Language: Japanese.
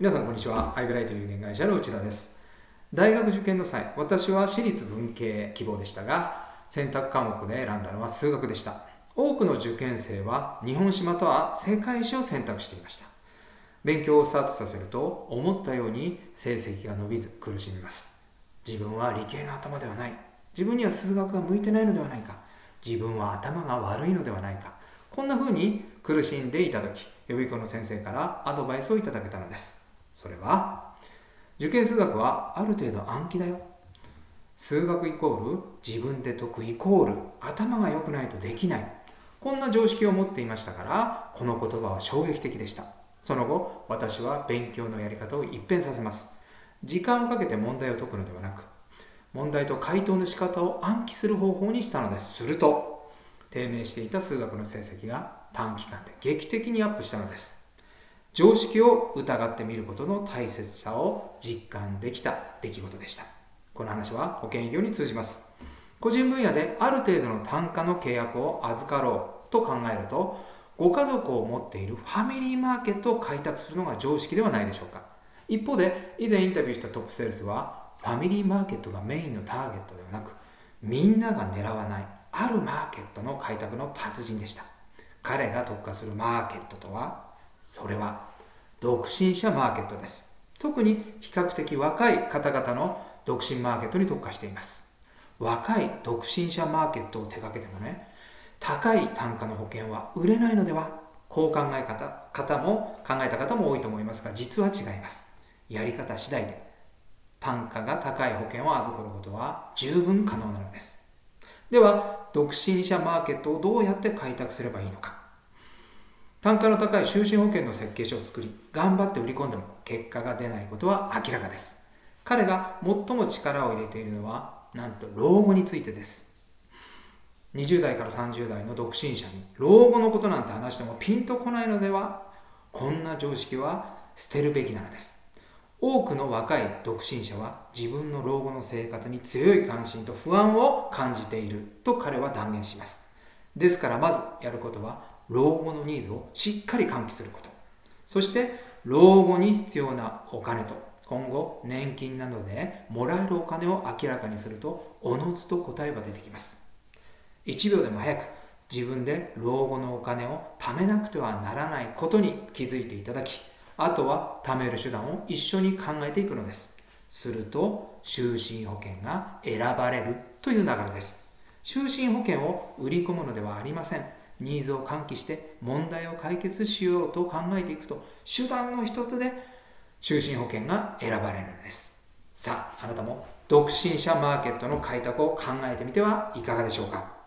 皆さんこんにちは。アイブライト有限会社の内田です。大学受験の際私は私立文系希望でしたが選択科目で選んだのは数学でした。多くの受験生は日本史または世界史を選択していました。勉強をスタートさせると思ったように成績が伸びず苦しみます。自分は理系の頭ではない。自分には数学が向いてないのではないか。自分は頭が悪いのではないか。こんな風に苦しんでいた時予備校の先生からアドバイスをいただけたのです。それは受験数学はある程度暗記だよ。数学イコール自分で解くイコール頭が良くないとできない。こんな常識を持っていましたからこの言葉は衝撃的でした。その後私は勉強のやり方を一変させます。時間をかけて問題を解くのではなく問題と回答の仕方を暗記する方法にしたのです。すると低迷していた数学の成績が短期間で劇的にアップしたのです。常識を疑ってみることの大切さを実感できた出来事でした。この話は保険医療に通じます。個人分野である程度の単価の契約を預かろうと考えるとご家族を持っているファミリーマーケットを開拓するのが常識ではないでしょうか。一方で以前インタビューしたトップセールスはファミリーマーケットがメインのターゲットではなくみんなが狙わないあるマーケットの開拓の達人でした。彼が特化するマーケットとはそれは独身者マーケットです。特に比較的若い方々の独身マーケットに特化しています。若い独身者マーケットを手掛けてもね、高い単価の保険は売れないのではこう考え方方も考えた方も多いと思いますが実は違いますやり方次第で単価が高い保険を預かることは十分可能なのですでは独身者マーケットをどうやって開拓すればいいのか単価の高い就寝保険の設計書を作り、頑張って売り込んでも結果が出ないことは明らかです。彼が最も力を入れているのは、なんと老後についてです。20代から30代の独身者に老後のことなんて話してもピンとこないのではこんな常識は捨てるべきなのです。多くの若い独身者は自分の老後の生活に強い関心と不安を感じていると彼は断言します。ですからまずやることは老後のニーズをしっかり喚起すること。そして老後に必要なお金と今後年金などでもらえるお金を明らかにするとおのずと答えが出てきます。1秒でも早く自分で老後のお金を貯めなくてはならないことに気づいていただきあとは貯める手段を一緒に考えていくのです。すると就寝保険が選ばれるという流れです。就寝保険を売り込むのではありません。ニーズを喚起して問題を解決しようと考えていくと手段の一つで就寝保険が選ばれるのです。さああなたも独身者マーケットの開拓を考えてみてはいかがでしょうか？